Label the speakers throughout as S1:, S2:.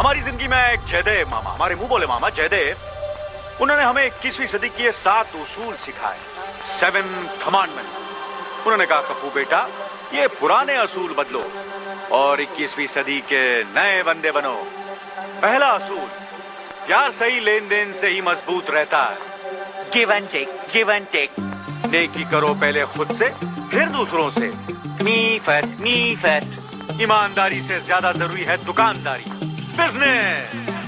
S1: हमारी ज़िंदगी में एक जयदेव मामा हमारे मुँह बोले मामा जयदेव। उन्होंने हमें इक्कीसवीं सदी के सात उसूल सिखाए। सेवन कमांडमेंट उन्होंने कहा कप्पू बेटा ये पुराने असूल बदलो और इक्कीसवीं सदी के नए बंदे बनो। पहला असूल प्यार सही लेन देन से ही मज़बूत रहता है।
S2: एंड टेक गिव टेक
S1: नेकी करो पहले खुद से फिर दूसरों से।
S2: मी फ़र्स्ट मी फ़र्स्ट
S1: ईमानदारी से ज़्यादा ज़रूरी है दुकानदारी।
S3: business.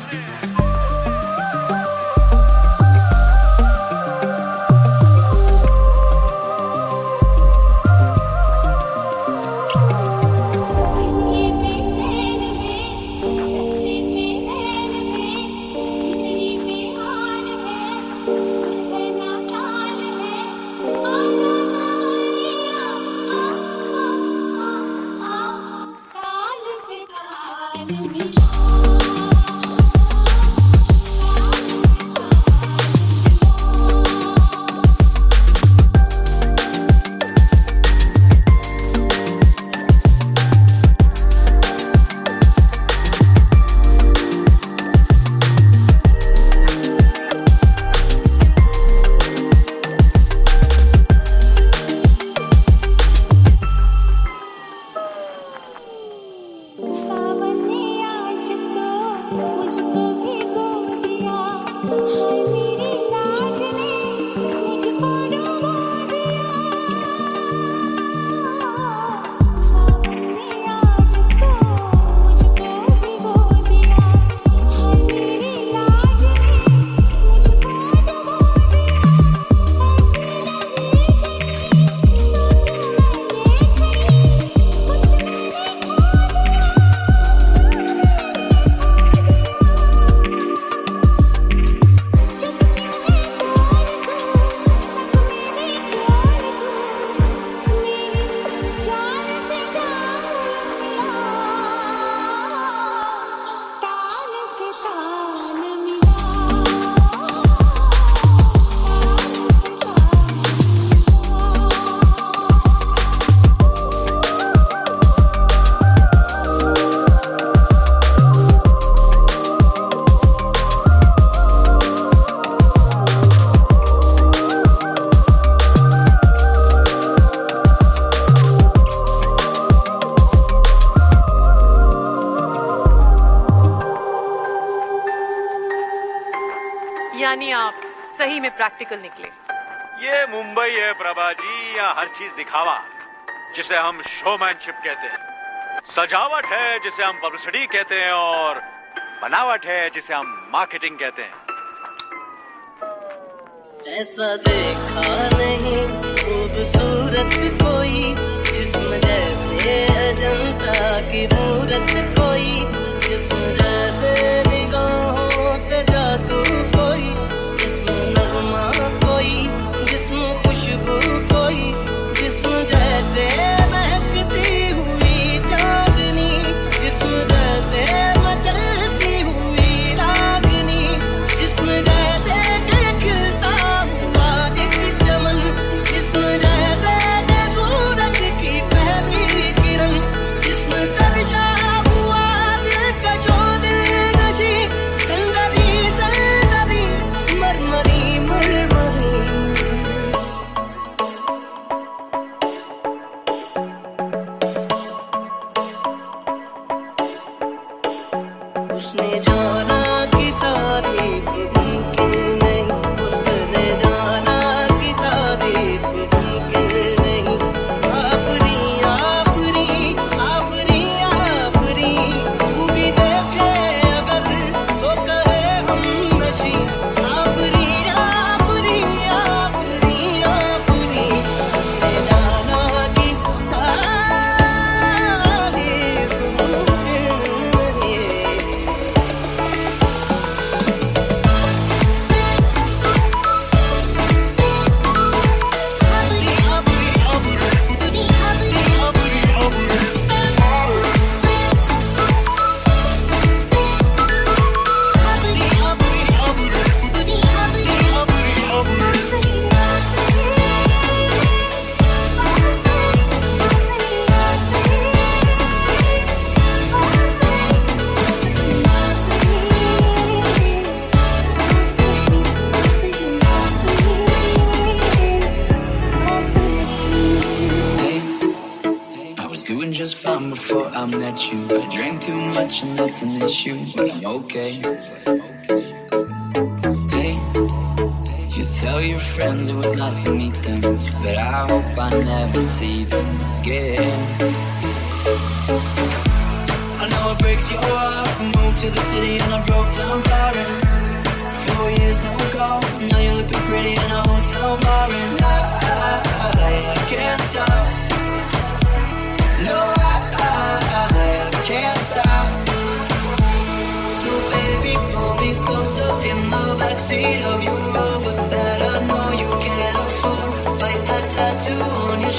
S3: सही में प्रैक्टिकल निकले।
S1: ये मुंबई है प्रभा जी या हर चीज़ दिखावा जिसे हम शोमैनशिप कहते हैं। सजावट है जिसे हम पब्लिसिटी कहते हैं और बनावट है जिसे हम मार्केटिंग कहते हैं।
S4: ऐसा देखा नहीं खूबसूरत कोई जिसम जैसे अजंता की मूरत
S5: I met you. I drank too much and that's an issue, but I'm okay. Hey, you tell your friends it was nice to meet them, but I hope I never see them again. I know it breaks your heart. Moved to the city and I broke down crying. Four years no call, now you're looking pretty in a hotel bar, and I, I, I can't stop. No, can't stop. So baby, pull me closer in the backseat of your Rover that I know you can't afford. Bite that tattoo on your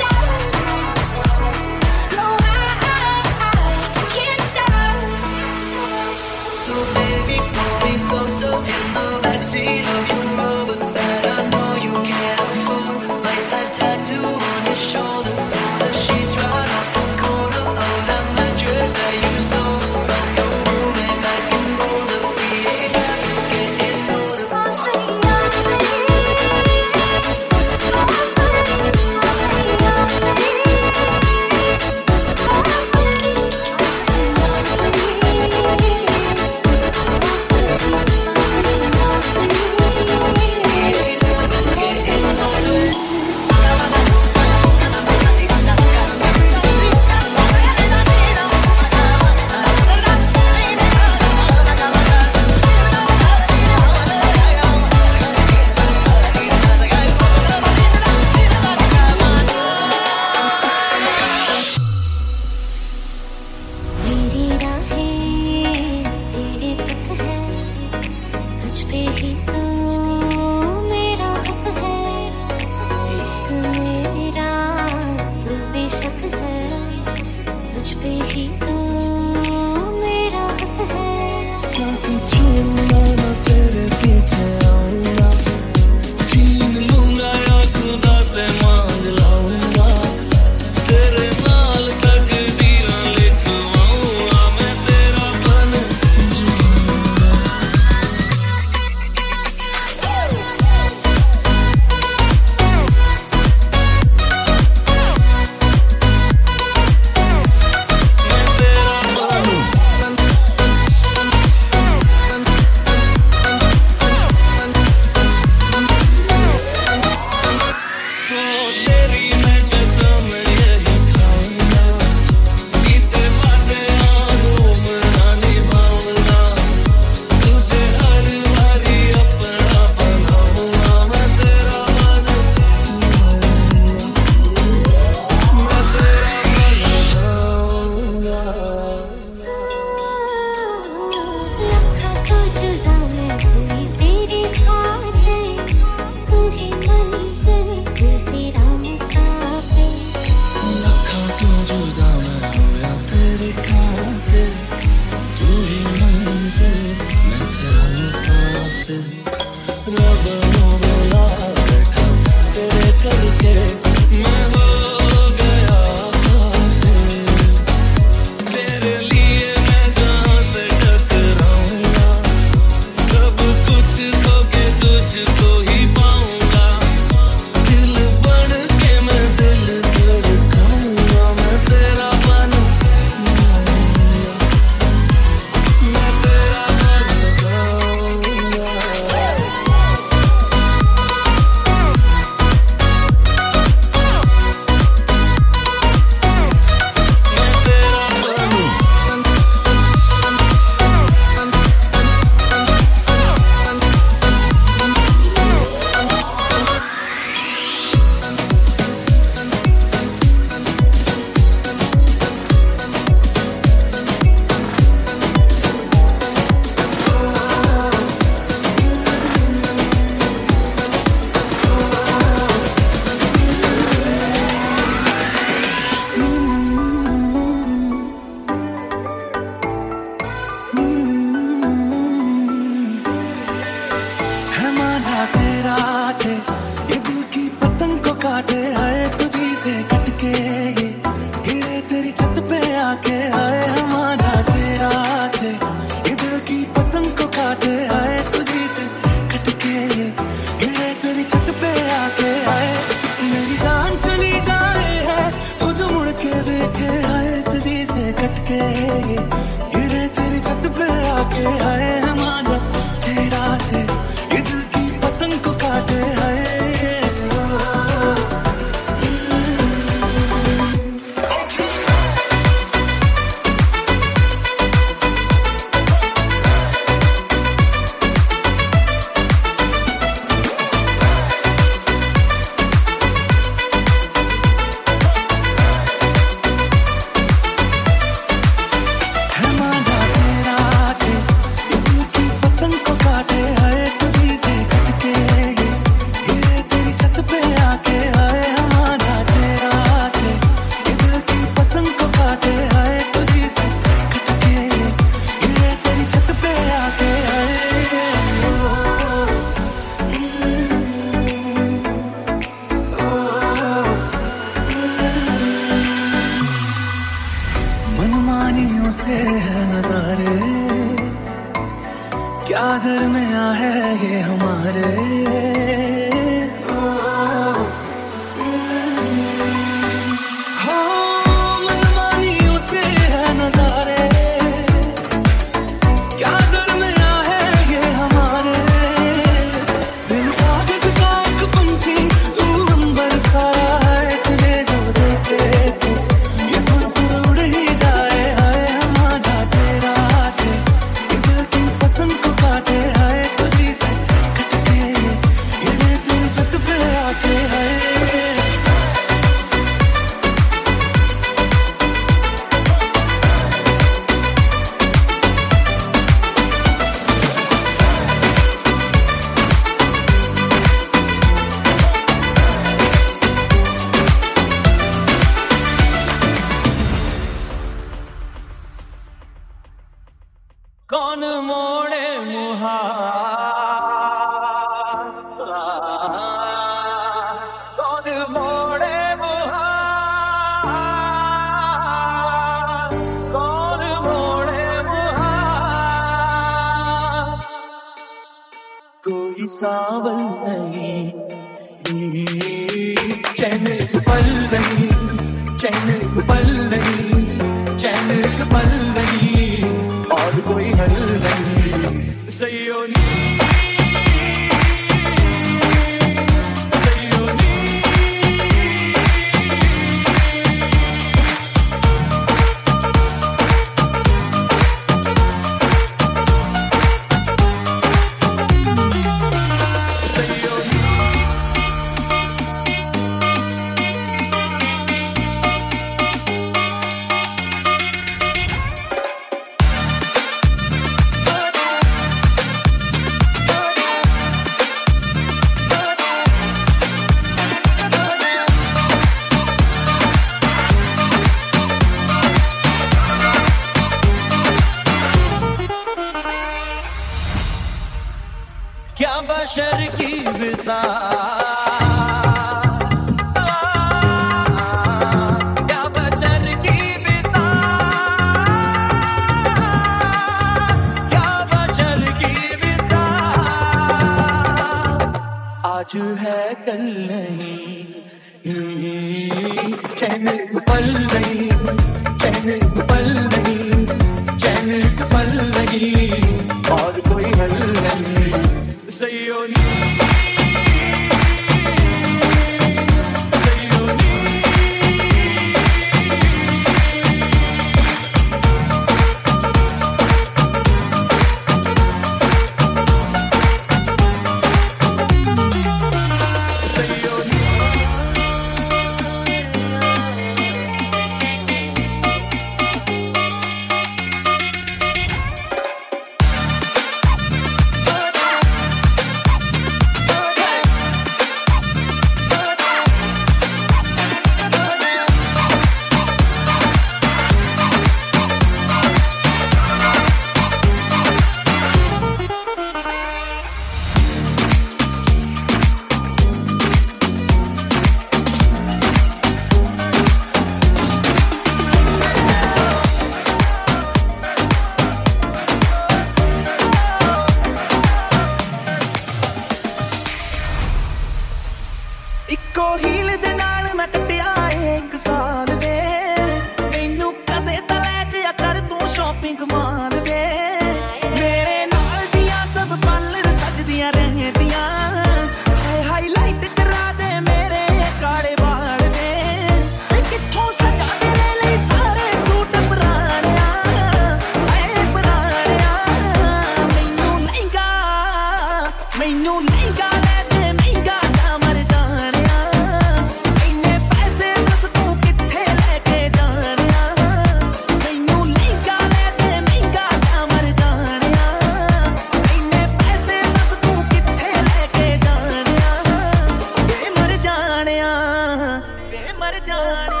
S6: जाने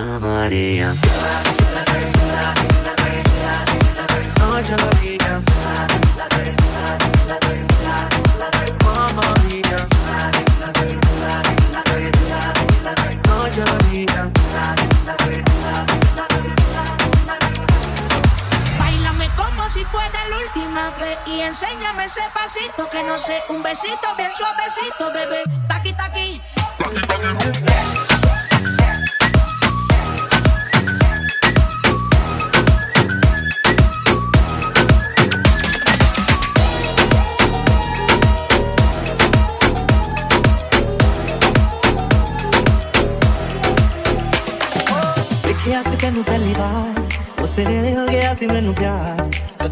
S7: María. Oye y enséñame ese pasito que no sé, un besito bien suavecito, bebé. Taqui taqui,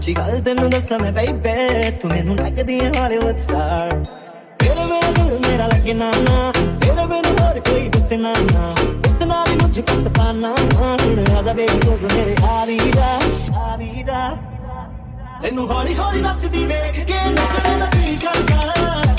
S8: ਸੱਚੀ ਗੱਲ ਤੈਨੂੰ ਦੱਸਾਂ ਮੈਂ ਬੇਬੇ ਤੂੰ ਮੈਨੂੰ ਲੱਗਦੀ ਹੈ ਹਾਲੀਵੁੱਡ ਸਟਾਰ ਤੇਰੇ ਬਿਨ ਦਿਲ ਮੇਰਾ ਲੱਗੇ ਨਾ ਨਾ ਤੇਰੇ ਬਿਨ ਹੋਰ ਕੋਈ ਦੱਸੇ ਨਾ ਨਾ ਉਤਨਾ ਵੀ ਮੁਝ ਕੋ ਸਪਾਨਾ ਨਾ, ਹੁਣ ਆ ਜਾ ਬੇਬੀ ਕੋਸ ਮੇਰੇ ਆ ਵੀ ਜਾ ਆ ਵੀ ਜਾ। ਤੈਨੂੰ ਹੌਲੀ ਹੌਲੀ ਨੱਚਦੀ ਵੇਖ ਕੇ ਨੱਚਣੇ ਦਾ ਜੀ ਕਰਦਾ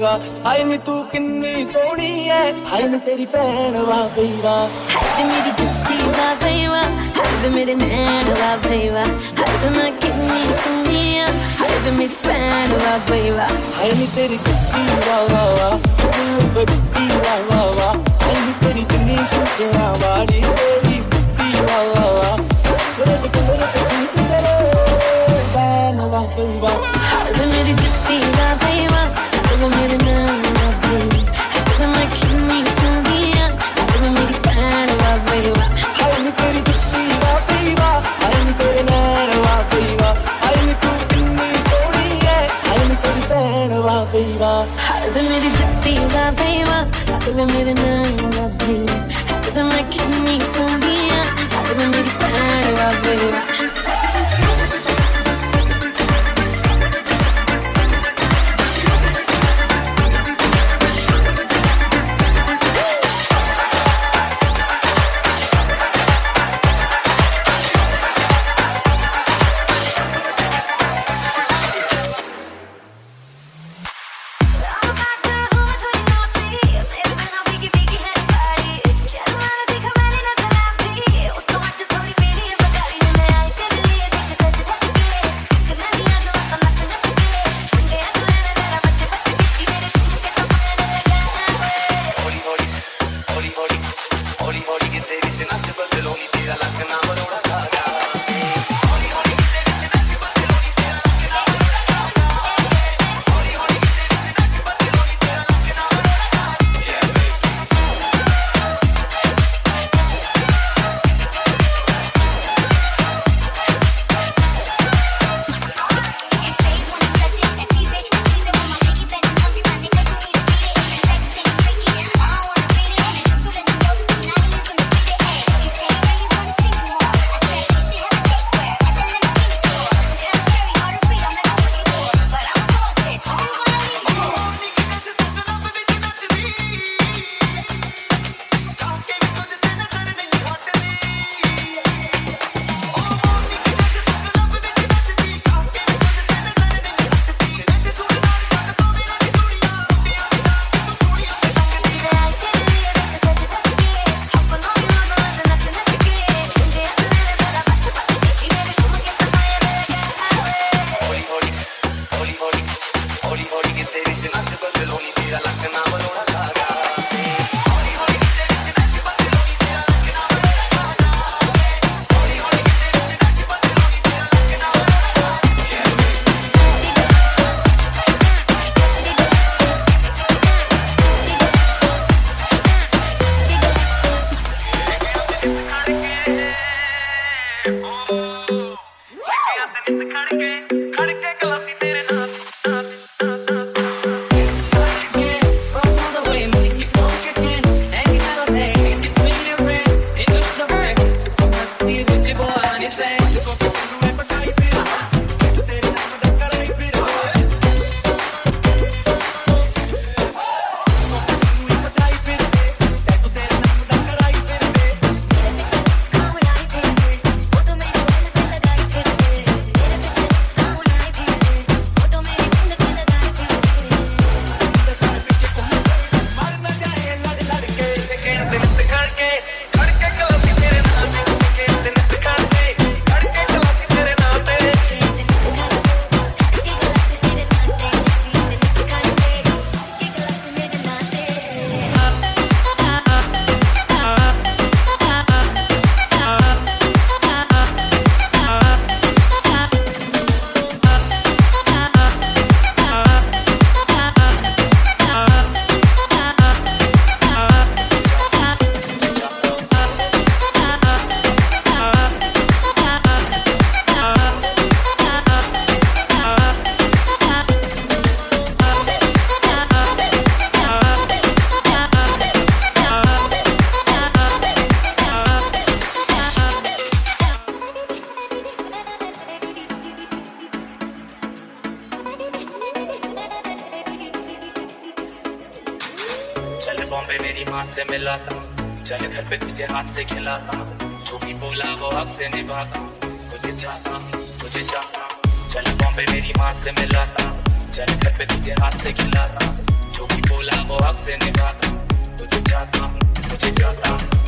S9: ਵਾ ਹਾਏ ਨੀ ਤੂੰ ਕਿੰਨੀ ਸੋਹਣੀ ਐ ਹਾਏ ਨੀ ਤੇਰੀ ਭੈਣ ਵਾ
S10: ਬਈ ਵਾ
S9: ਹਾਏ ਮੇਰੀ ਜੁੱਤੀ ਵਾ ਬਈ ਵਾ ਹਾਏ ਮੇਰੇ ਨੈਣ ਵਾ ਬਈ ਵਾ ਹਾਏ ਮੈਂ ਕਿੰਨੀ ਸੋਹਣੀ ਐ ਹਾਏ ਮੇਰੀ ਭੈਣ ਵਾ ਬਈ ਵਾ ਹਾਏ ਨੀ ਤੇਰੀ ਜੁੱਤੀ ਵਾ
S10: ਵਾ ਵਾ
S9: ਹਾਏ ਨੀ ਤੇਰੀ ਜੁੱਤੀ ਵਾ ਵਾ ਵਾ ਹਾਏ ਨੀ ਤੇਰੀ ਜੁੱਤੀ ਵਾ
S11: ਵਾ ਵਾ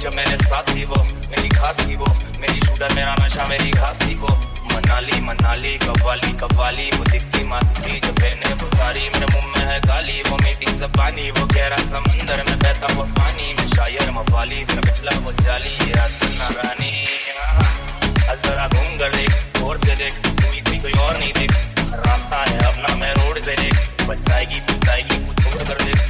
S11: जब मैंने साथ दी वो, मेरी खास थी वो। मेरी शूटर मेरा नशा, मेरी खास थी वो। मनाली मनाली, कव्वाली कव्वाली, वो दिखती माथी जो पहने वो सारी मेरे मुँह में है गाली, वो मीठी जबानी वो गहरा समंदर में बहता वो पानी में शायर मवाली मेरा पिछला वो जाली, ये रास्ता रानी आज जरा घूम कर देख, और से देख तू थी कोई और नहीं देख। रास्ता है अपना, मैं रोड से देख। कुछ छोड़ कर देख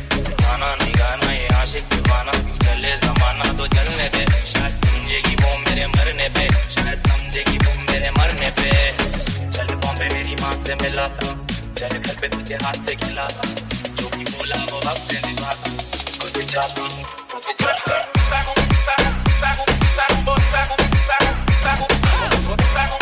S11: गाना नहीं गाना ये आशिक दीवाना चले जमाना तो चलने दे शायद समझेगी वो मेरे मरने पे शायद समझेगी वो मेरे मरने पे चल बॉम्बे मेरी माँ से मिलाता हूँ चल घर पे तुझे हाथ से खिलाता हूँ जो भी बोला वो हक से निभाता हूँ तुझे चाहता हूँ तुझे चाहता हूँ सागो सागो सागो सागो सागो सागो सागो सागो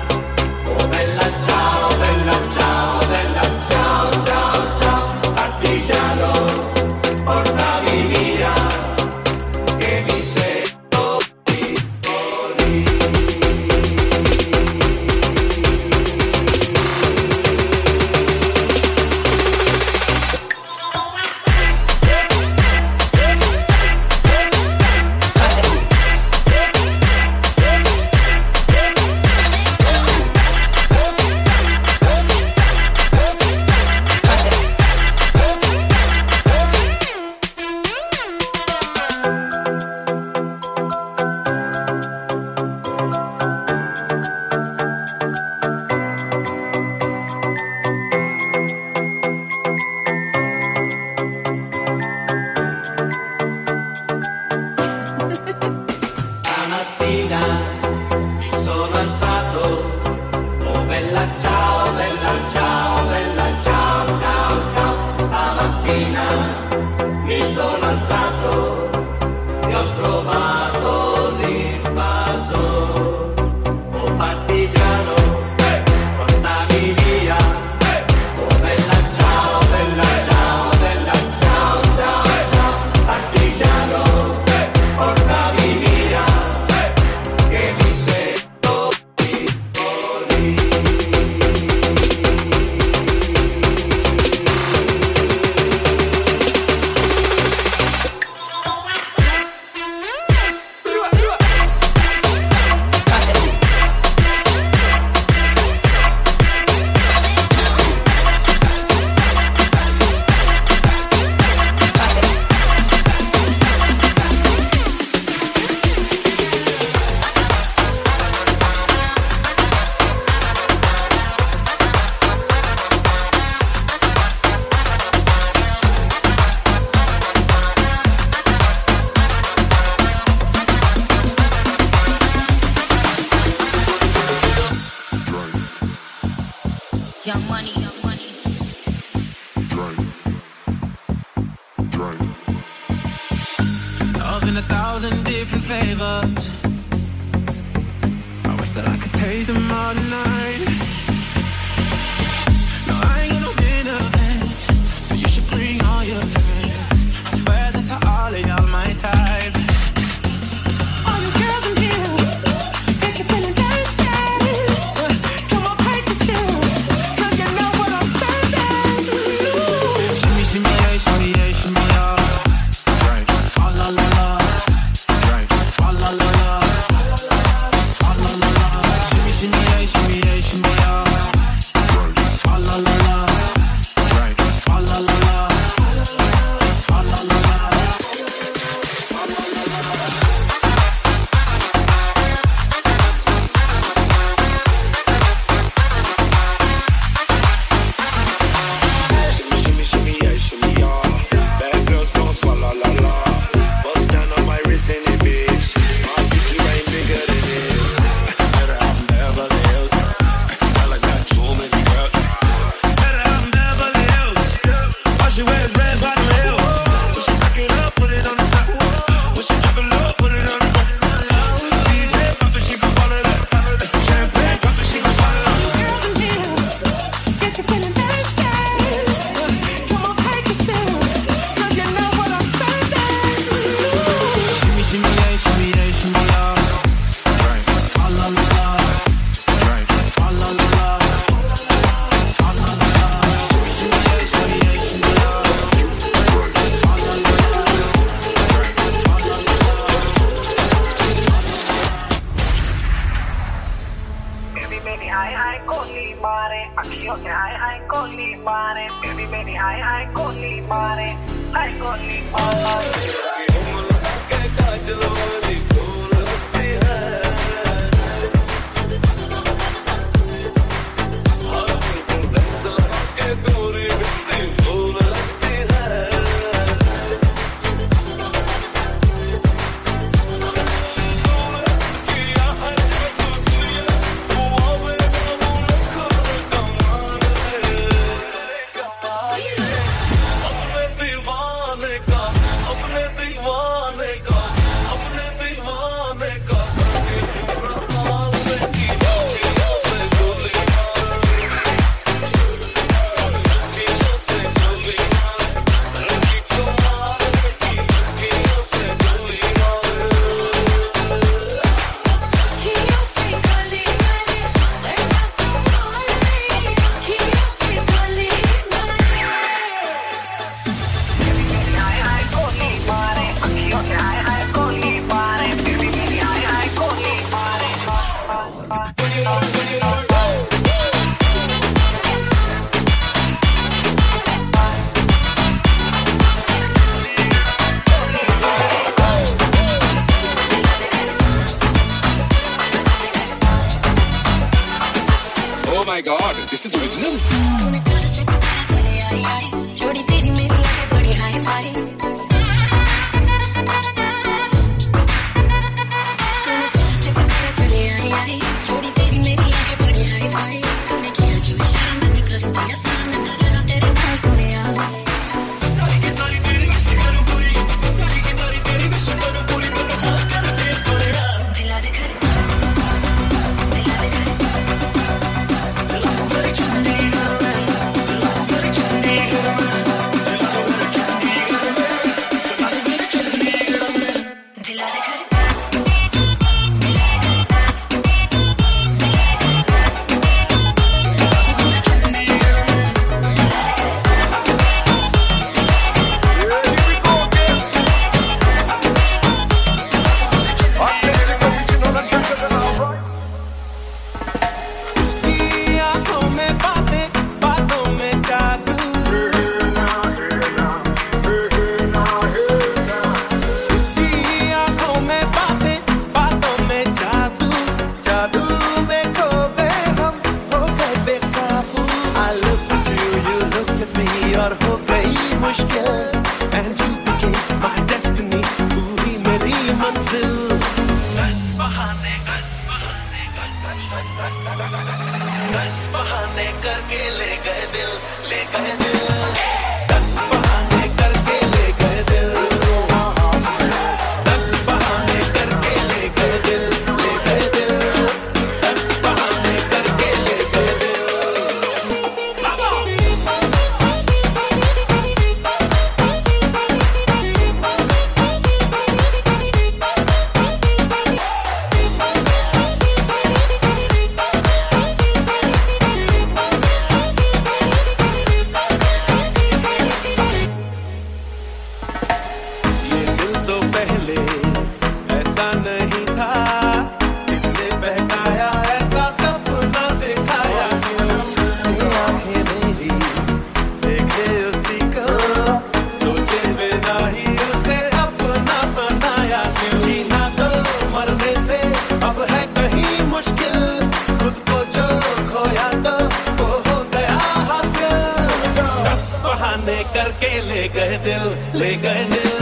S12: दिल
S13: ले गए दिल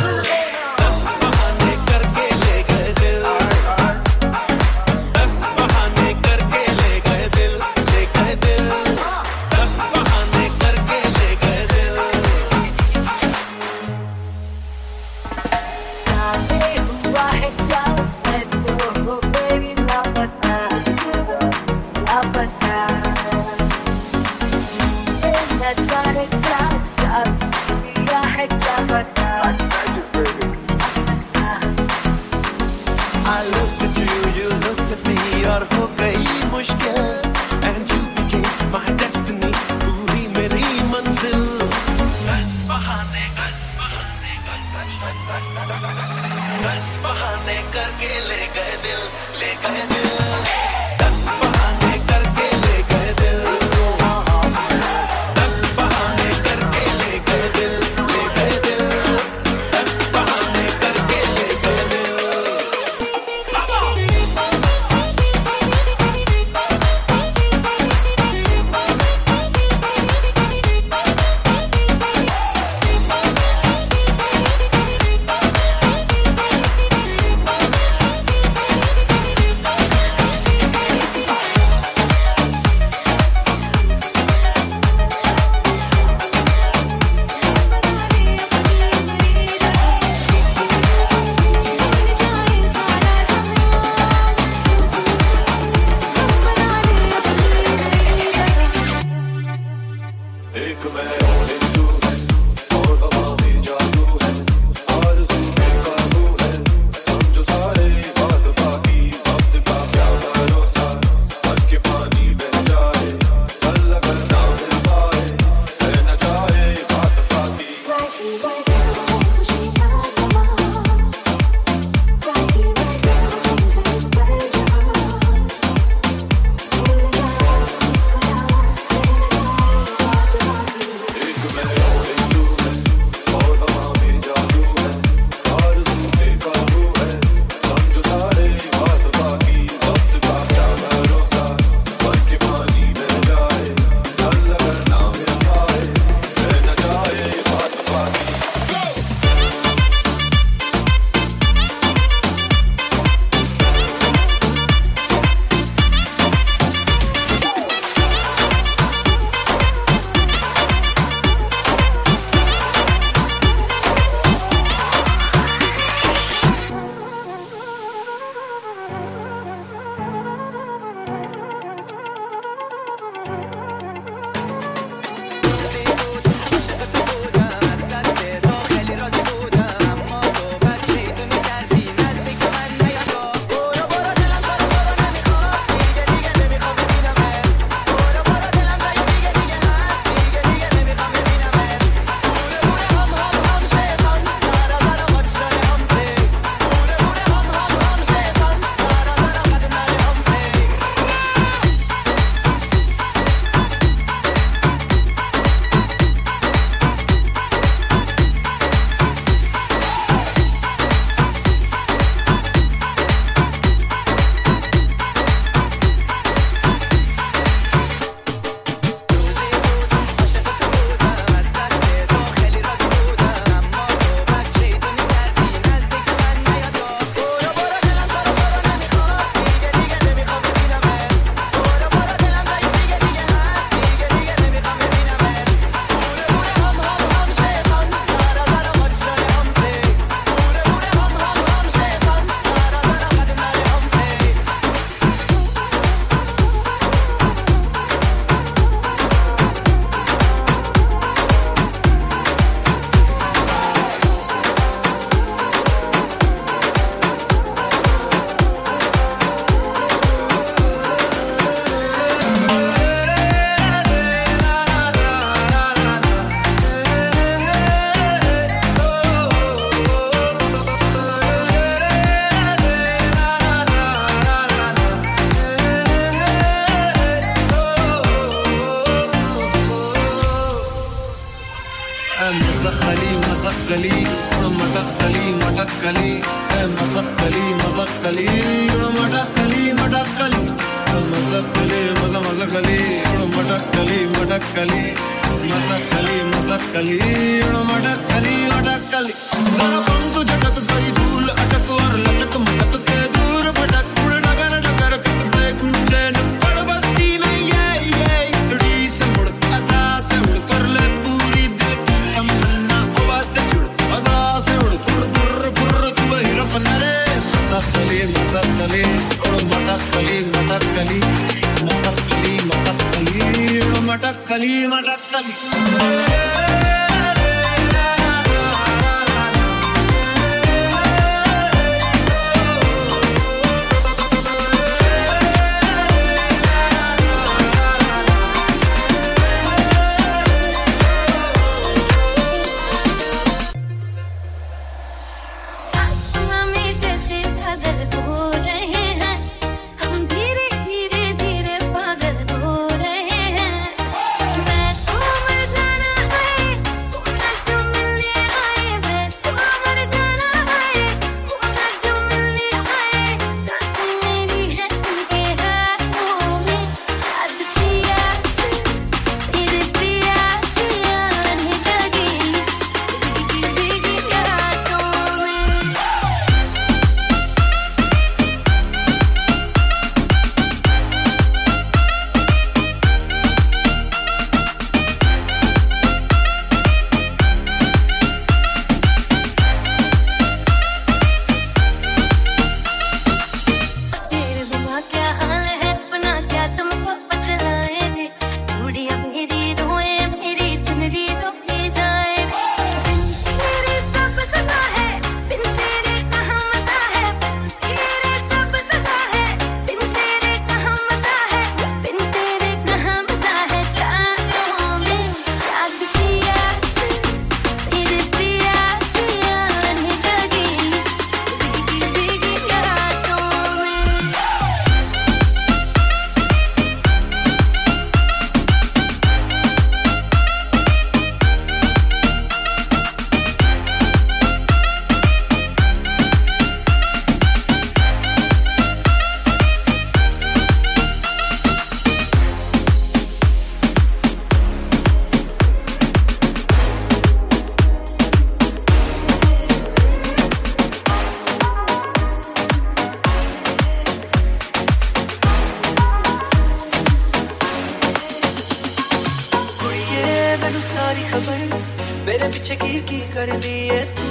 S13: पीछे की की
S14: कर
S15: दी है तू।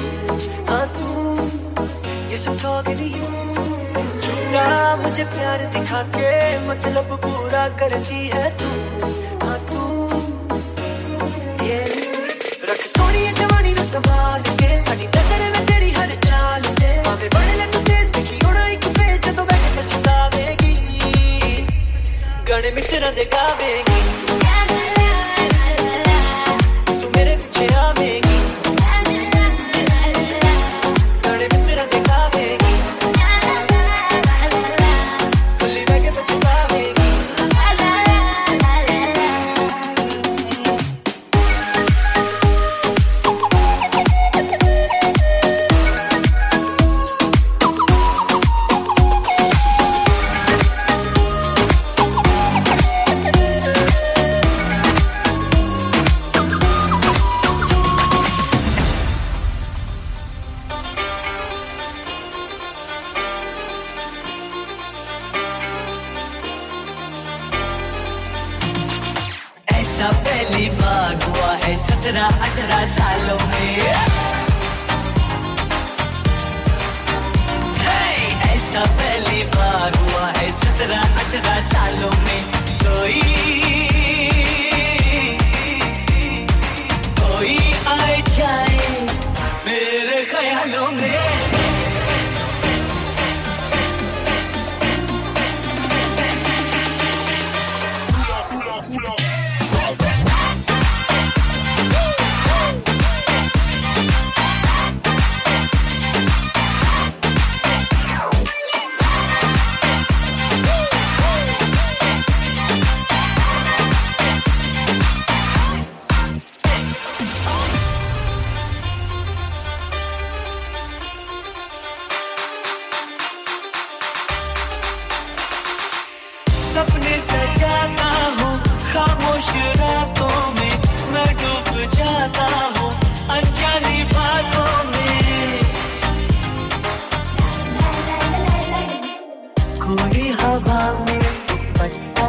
S15: हाँ तू,
S6: ये सब ठोगनी झूठा मुझे प्यार दिखा के मतलब पूरा कर दी है तू। हाँ तू, ये। रख सोनी जवानी
S16: न संभाल के, साडी नज़र में
S9: तेरी हर चाल ते बढ़ ले तू तेज विखी
S4: होना एक फ़ेज़ तो
S13: बैठ पछतावेगी गण मित्र दे
S17: गावेगी। कोई हवा में पत्ता